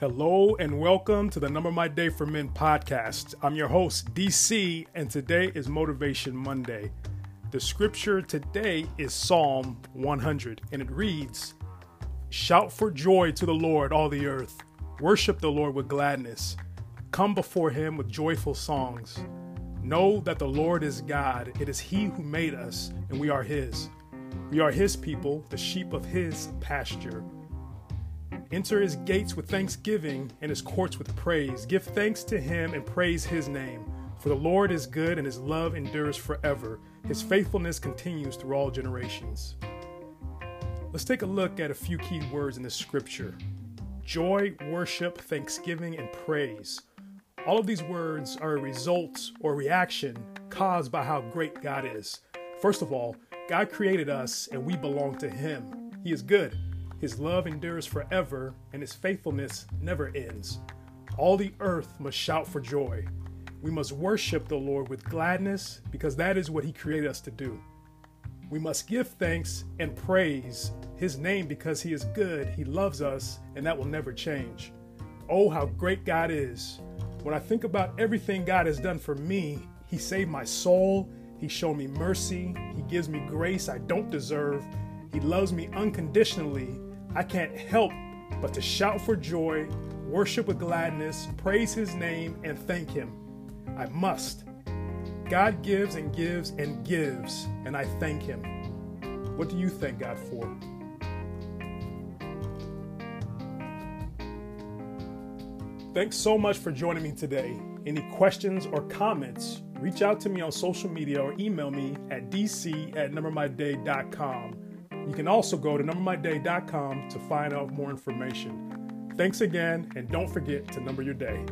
Hello and welcome to the Number My Day for Men podcast. I'm your host, DC, and today is Motivation Monday. The scripture today is Psalm 100, and it reads Shout for joy to the Lord, all the earth. Worship the Lord with gladness. Come before him with joyful songs. Know that the Lord is God. It is he who made us, and we are his. We are his people, the sheep of his pasture. Enter his gates with thanksgiving and his courts with praise. Give thanks to him and praise his name. For the Lord is good and his love endures forever. His faithfulness continues through all generations. Let's take a look at a few key words in this scripture joy, worship, thanksgiving, and praise. All of these words are a result or reaction caused by how great God is. First of all, God created us and we belong to him. He is good. His love endures forever, and his faithfulness never ends. All the earth must shout for joy. We must worship the Lord with gladness because that is what he created us to do. We must give thanks and praise his name because he is good, he loves us, and that will never change. Oh, how great God is. When I think about everything God has done for me, he saved my soul, he showed me mercy, he gives me grace I don't deserve, he loves me unconditionally, I can't help but to shout for joy, worship with gladness, praise his name, and thank him. I must. God gives and gives and gives, and I thank him. What do you thank God for? Thanks so much for joining me today. Any questions or comments, reach out to me on social media or email me at dc at numbermyday.com. You can also go to numbermyday.com to find out more information. Thanks again, and don't forget to number your day.